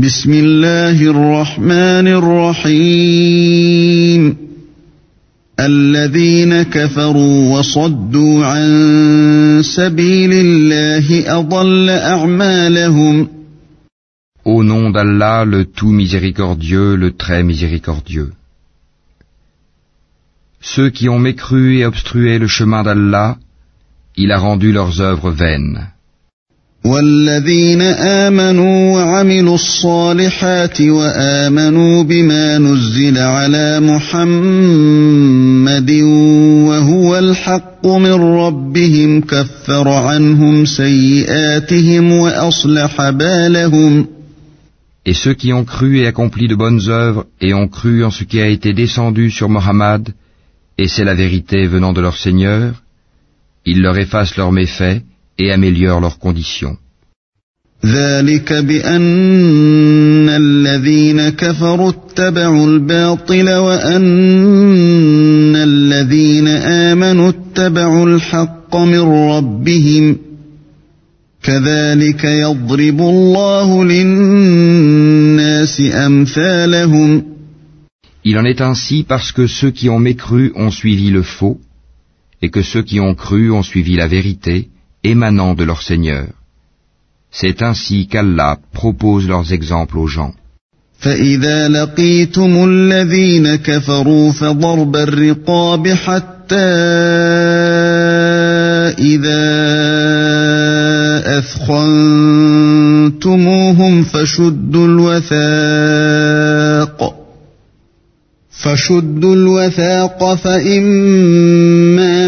بسم الله الرحمن الرحيم الذين كفروا وصدوا عن سبيل الله أضل أعمالهم Au nom d'Allah, le tout miséricordieux, le très miséricordieux. Ceux qui ont mécru et obstrué le chemin d'Allah, il a rendu leurs œuvres vaines. والذين آمنوا وعملوا الصالحات وآمنوا بما نزل على محمد وهو الحق من ربهم كفر عنهم سيئاتهم وأصلح بالهم Et ceux qui ont cru et accompli de bonnes œuvres et ont cru en ce qui a été descendu sur Mohammed, et c'est la vérité venant de leur Seigneur, il leur efface leurs méfaits et améliore leurs conditions. ذلك بأن الذين كفروا اتبعوا الباطل وأن الذين آمنوا اتبعوا الحق من ربهم كذلك يضرب الله للناس أمثالهم Il en est ainsi parce que ceux qui ont mécru ont suivi le faux, et que ceux qui ont cru ont suivi la vérité, émanant de leur Seigneur. C'est ainsi qu'Allah propose leurs exemples aux gens. فإذا لقيتم الذين كفروا فضرب الرقاب حتى إذا أثخنتموهم فشدوا الوثاق فشدوا الوثاق فإما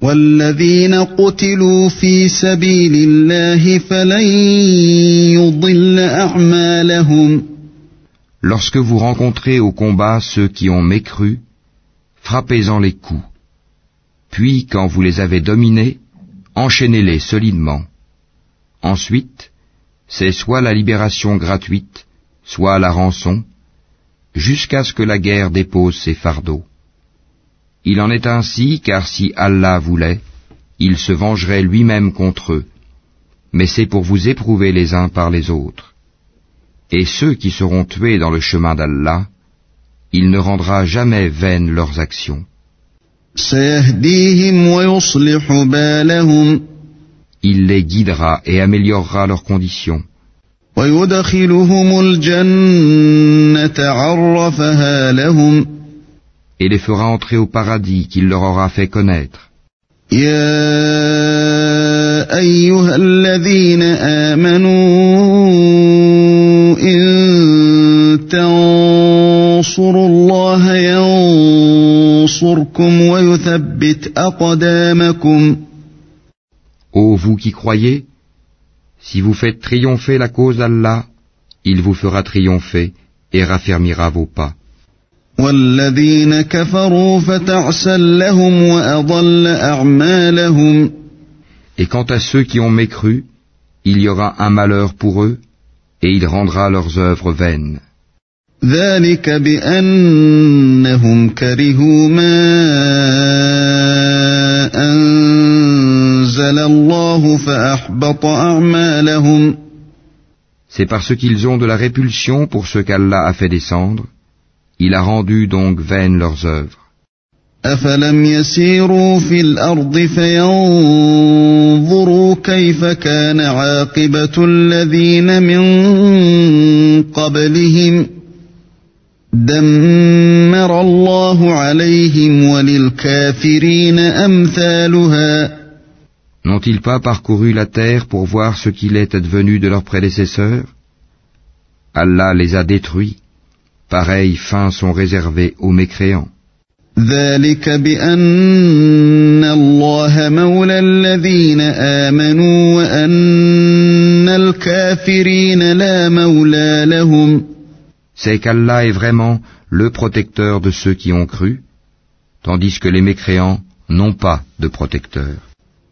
والذين قتلوا في سبيل الله فلن يضل أعمالهم Lorsque vous rencontrez au combat ceux qui ont mécru, frappez-en les coups. Puis, quand vous les avez dominés, enchaînez-les solidement. Ensuite, c'est soit la libération gratuite, soit la rançon, jusqu'à ce que la guerre dépose ses fardeaux. Il en est ainsi car si Allah voulait, il se vengerait lui-même contre eux. Mais c'est pour vous éprouver les uns par les autres. Et ceux qui seront tués dans le chemin d'Allah, il ne rendra jamais vaines leurs actions. Il les guidera et améliorera leurs conditions et les fera entrer au paradis qu'il leur aura fait connaître. يا أيها الذين آمنوا إن تنصروا الله ينصركم ويثبت أقدامكم Ô vous qui croyez, si vous faites triompher la cause d'Allah, il vous fera triompher et raffermira vos pas. والذين كفروا فتعسا لهم وأضل أعمالهم Et quant à ceux qui ont mécru, il y aura un malheur pour eux, et il rendra leurs œuvres vaines. ذلك بأنهم كرهوا ما أنزل الله فأحبط أعمالهم C'est parce qu'ils ont de la répulsion pour ce qu'Allah a fait descendre, il a rendu donc vaines leurs œuvres. أفلم يسيروا في الأرض فينظروا كيف كان عاقبة الذين من قبلهم دمر الله عليهم وللكافرين أمثالها N'ont-ils pas parcouru la terre pour voir ce qu'il est advenu de leurs prédécesseurs Allah les a détruits. Pareilles fins sont réservées aux mécréants. ذلك بأن الله مولى الذين آمنوا وأن الكافرين لا مولى لهم C'est qu'Allah est vraiment le protecteur de ceux qui ont cru, tandis que les mécréants n'ont pas de protecteur.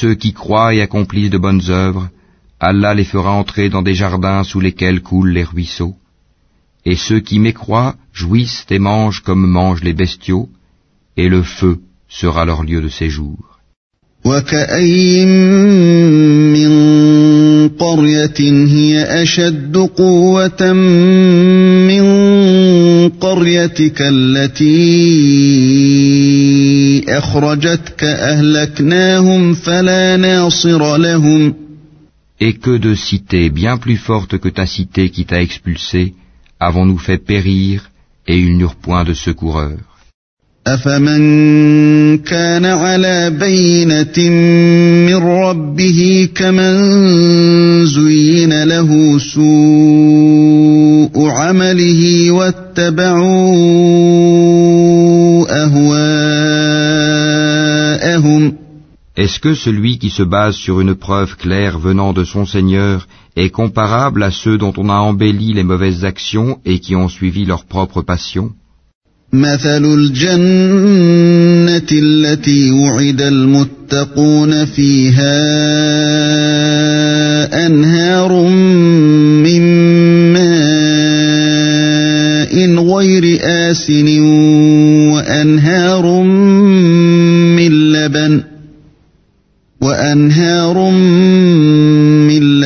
Ceux qui croient et accomplissent de bonnes œuvres, Allah les fera entrer dans des jardins sous lesquels coulent les ruisseaux. Et ceux qui mécroient jouissent et mangent comme mangent les bestiaux, et le feu sera leur lieu de séjour. Et que de cités bien plus fortes que ta cité qui t'a expulsé avons-nous fait périr et ils n'eurent point de secoureur. أفمن كان على بينة من ربه كمن زين له سوء عمله واتبعوا que celui qui se base sur une preuve claire venant de son Seigneur est comparable à ceux dont on a embelli les mauvaises actions et qui ont suivi leur propre passion مثل الجنة التي وعد المتقون فيها أنهار من ماء غير آسن وأنهار من لبن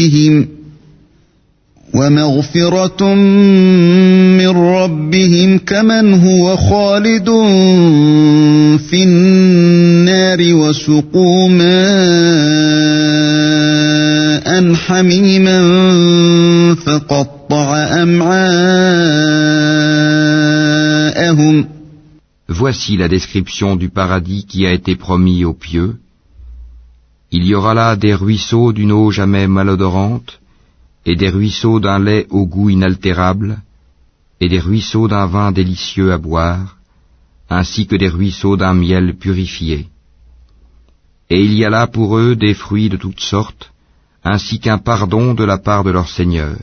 ربهم ومغفرة من ربهم كمن هو خالد في النار وسقوا ماء حميما فقطع أمعاءهم Voici la description du paradis qui a été promis aux pieux. Il y aura là des ruisseaux d'une eau jamais malodorante, et des ruisseaux d'un lait au goût inaltérable, et des ruisseaux d'un vin délicieux à boire, ainsi que des ruisseaux d'un miel purifié. Et il y a là pour eux des fruits de toutes sortes, ainsi qu'un pardon de la part de leur Seigneur.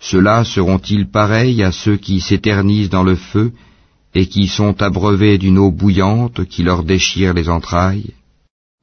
Ceux-là seront-ils pareils à ceux qui s'éternisent dans le feu et qui sont abreuvés d'une eau bouillante qui leur déchire les entrailles?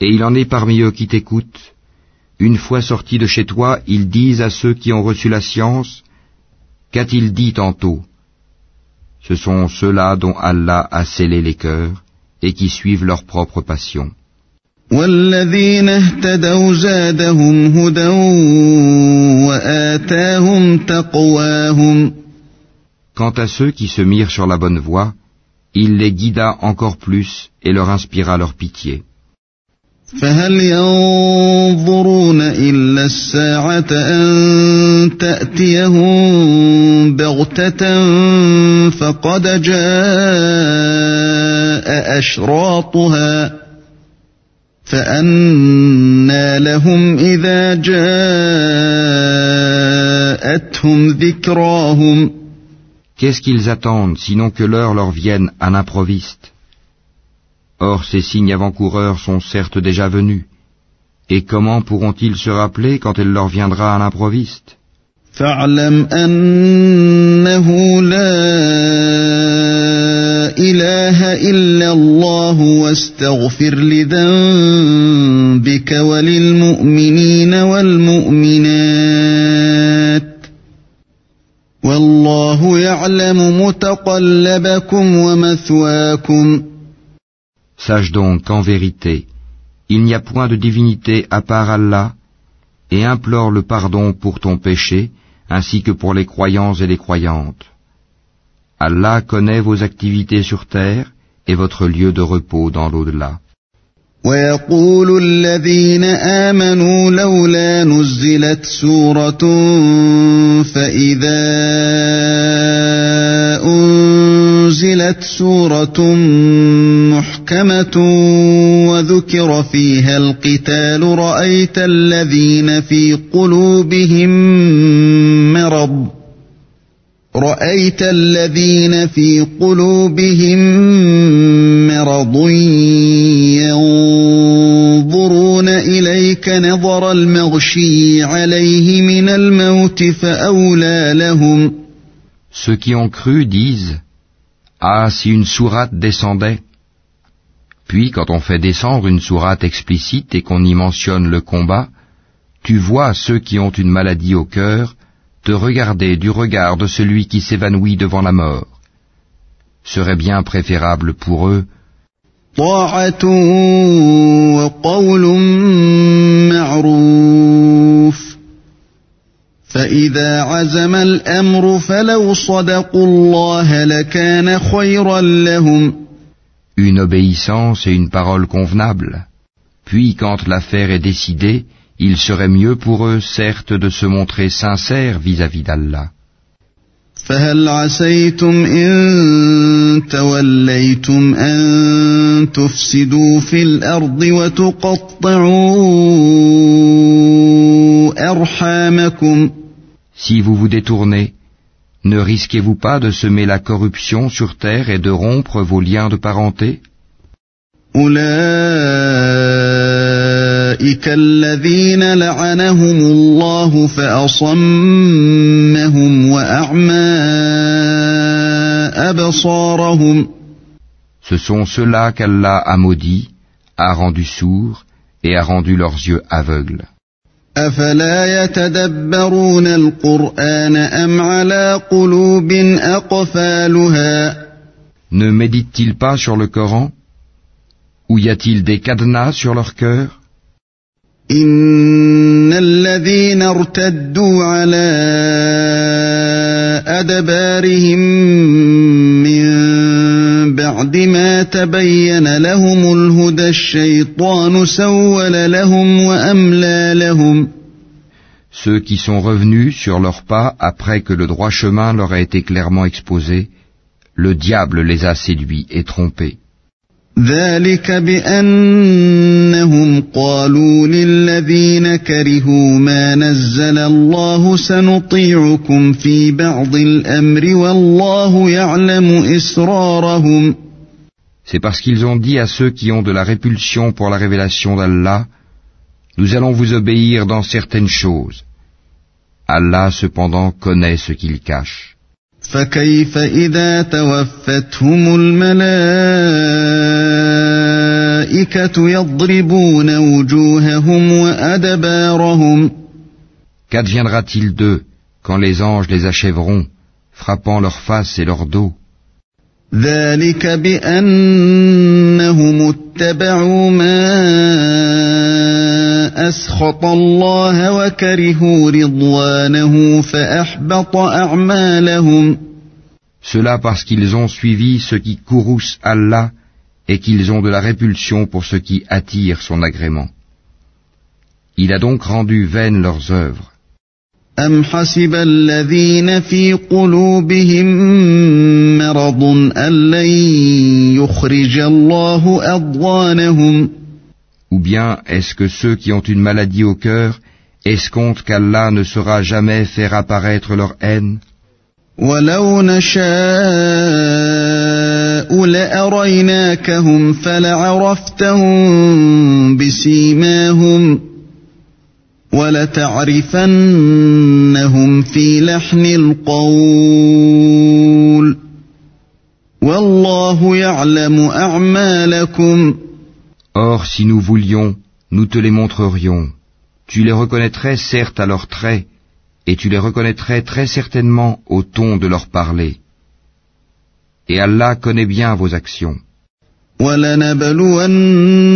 Et il en est parmi eux qui t'écoutent. Une fois sortis de chez toi, ils disent à ceux qui ont reçu la science, Qu'a-t-il dit tantôt? Ce sont ceux-là dont Allah a scellé les cœurs et qui suivent leur propre passion. Quant à ceux qui se mirent sur la bonne voie, il les guida encore plus et leur inspira leur pitié. فهل ينظرون إلا الساعة أن تأتيهم بغتة فقد جاء أشراطها فأنى لهم إذا جاءتهم ذكراهم Qu'est-ce qu'ils attendent sinon que l'heure leur vienne à l'improviste? Or ces signes avant-coureurs sont certes déjà venus. Et comment pourront-ils se rappeler quand elle leur viendra à l'improviste? Sache donc qu'en vérité, il n'y a point de divinité à part Allah, et implore le pardon pour ton péché, ainsi que pour les croyants et les croyantes. Allah connaît vos activités sur terre et votre lieu de repos dans l'au-delà. ويقول الذين آمنوا لولا نزلت سورة فإذا أنزلت سورة محكمة وذكر فيها القتال رأيت الذين في قلوبهم مرض رأيت الذين في قلوبهم مرض إليك نظر المغشي عليه من الموت فأولى لهم Ceux qui ont cru disent Ah, si une sourate descendait Puis quand on fait descendre une sourate explicite et qu'on y mentionne le combat, tu vois ceux qui ont une maladie au cœur de regarder du regard de celui qui s'évanouit devant la mort. Serait bien préférable pour eux Une obéissance et une parole convenable. Puis quand l'affaire est décidée, il serait mieux pour eux, certes, de se montrer sincères vis-à-vis d'Allah. Si vous vous détournez, ne risquez-vous pas de semer la corruption sur terre et de rompre vos liens de parenté? ce sont ceux-là qu'Allah a maudits, a rendu sourds et a rendu leurs yeux aveugles. أفلا يتدبرون القرآن أم على قلوب أقفالها؟ Ne méditent-ils pas sur le Coran? Ou y a-t-il des cadenas sur leur cœur? إن الذين ارتدوا على أدبارهم بعد ما تبين لهم الهدى الشيطان سول لهم وأملى لهم Ceux qui sont revenus sur leurs pas après que le droit chemin leur a été clairement exposé, le diable les a séduits et trompés. ذلك بأنهم قالوا للذين كرهوا ما نزل الله سنطيعكم في بعض الأمر والله يعلم إسرارهم C'est parce qu'ils ont dit à ceux qui ont de la répulsion pour la révélation d'Allah, nous allons vous obéir dans certaines choses. Allah cependant connaît ce qu'ils cachent. فكيف إذا توفتهم الملائكة يضربون وجوههم وأدبارهم Qu'adviendra-t-il d'eux quand les anges les achèveront, frappant leur face et leur dos ذلك بأنهم اتبعوا ما أسخط الله وكرهوا رضوانه فأحبط أعمالهم Cela parce qu'ils ont suivi ce qui courrouce Allah et qu'ils ont de la répulsion pour ce qui attire son agrément. Il a donc rendu vaines leurs œuvres. أم حسب الذين في قلوبهم مرض أن لن يخرج الله أضغانهم Ou bien est-ce que ceux qui ont une maladie au cœur escomptent qu'Allah ne saura jamais faire apparaître leur haine ولو نشاء لأريناكهم فلعرفتهم بسيماهم ولتعرفنهم في لحن القول والله يعلم أعمالكم Or, si nous voulions, nous te les montrerions. Tu les reconnaîtrais certes à leurs traits, et tu les reconnaîtrais très certainement au ton de leur parler. Et Allah connaît bien vos actions. ولنبلونكم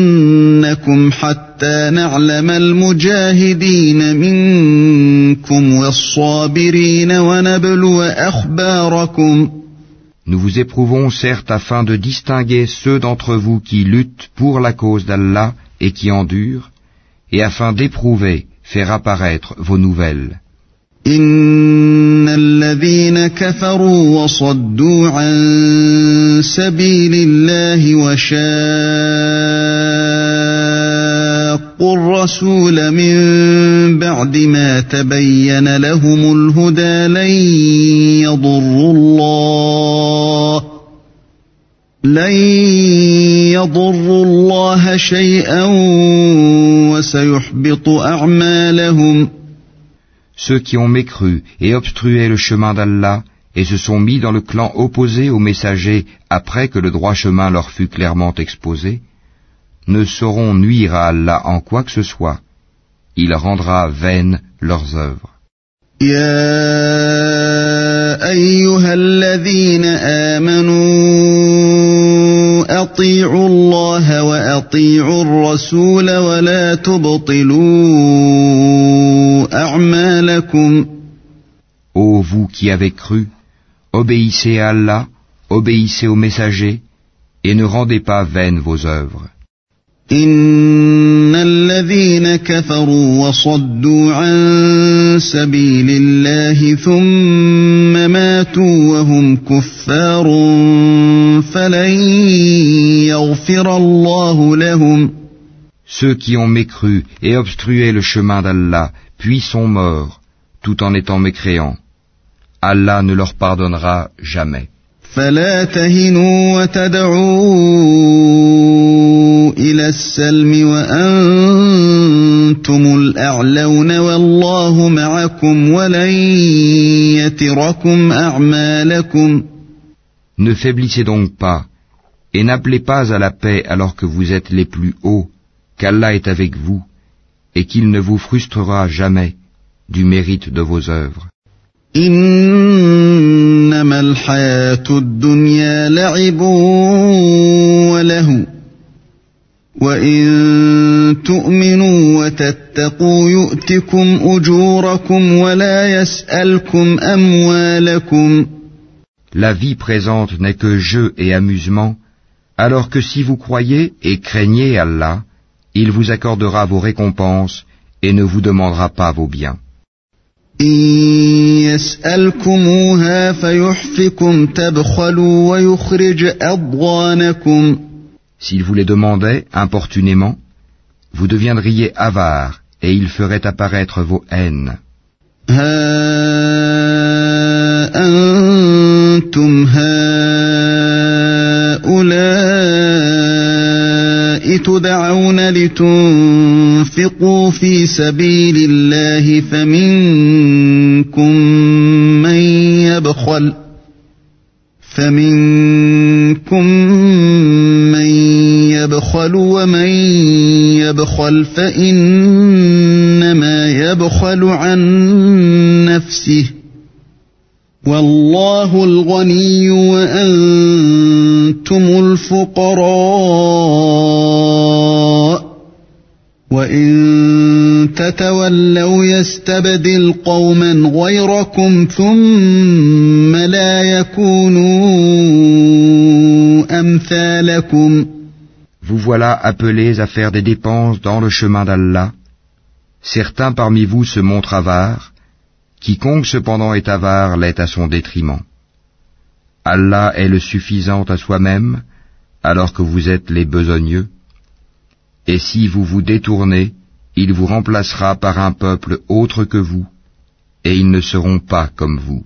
حتى نعلم المجاهدين منكم والصابرين ونبلو أخباركم Nous vous éprouvons certes afin de distinguer ceux d'entre vous qui luttent pour la cause d'Allah et qui endurent, et afin d'éprouver, faire apparaître vos nouvelles. إن الذين كفروا وصدوا عن سبيل الله وشاقوا الرسول من بعد ما تبين لهم الهدى لن يضروا الله لن يضروا الله شيئا وسيحبط أعمالهم ۖ ceux qui ont mécru et obstrué le chemin d'Allah et se sont mis dans le clan opposé aux messagers après que le droit chemin leur fut clairement exposé, ne sauront nuire à Allah en quoi que ce soit. Il rendra vaines leurs œuvres. Ô vous qui avez cru, obéissez à Allah, obéissez aux messagers, et ne rendez pas vaines vos œuvres. Ceux qui ont mécru et obstrué le chemin d'Allah, puis sont morts, tout en étant mécréants, Allah ne leur pardonnera jamais. Ne faiblissez donc pas, et n'appelez pas à la paix alors que vous êtes les plus hauts, qu'Allah est avec vous, et qu'il ne vous frustrera jamais du mérite de vos œuvres. La vie présente n'est que jeu et amusement, alors que si vous croyez et craignez Allah, il vous accordera vos récompenses et ne vous demandera pas vos biens. S'il vous les demandait importunément, vous deviendriez avare et il ferait apparaître vos haines. تدعون لتنفقوا في سبيل الله فمنكم من يبخل فمنكم من يبخل ومن يبخل فإنما يبخل عن نفسه والله الغني وأنتم الفقراء وإن تتولوا يستبدل قوما غيركم ثم لا يكونوا أمثالكم Vous voilà appelés à faire des dépenses dans le chemin d'Allah. Certains parmi vous se montrent avares, Quiconque cependant est avare l'est à son détriment. Allah est le suffisant à soi-même, alors que vous êtes les besogneux. Et si vous vous détournez, il vous remplacera par un peuple autre que vous, et ils ne seront pas comme vous.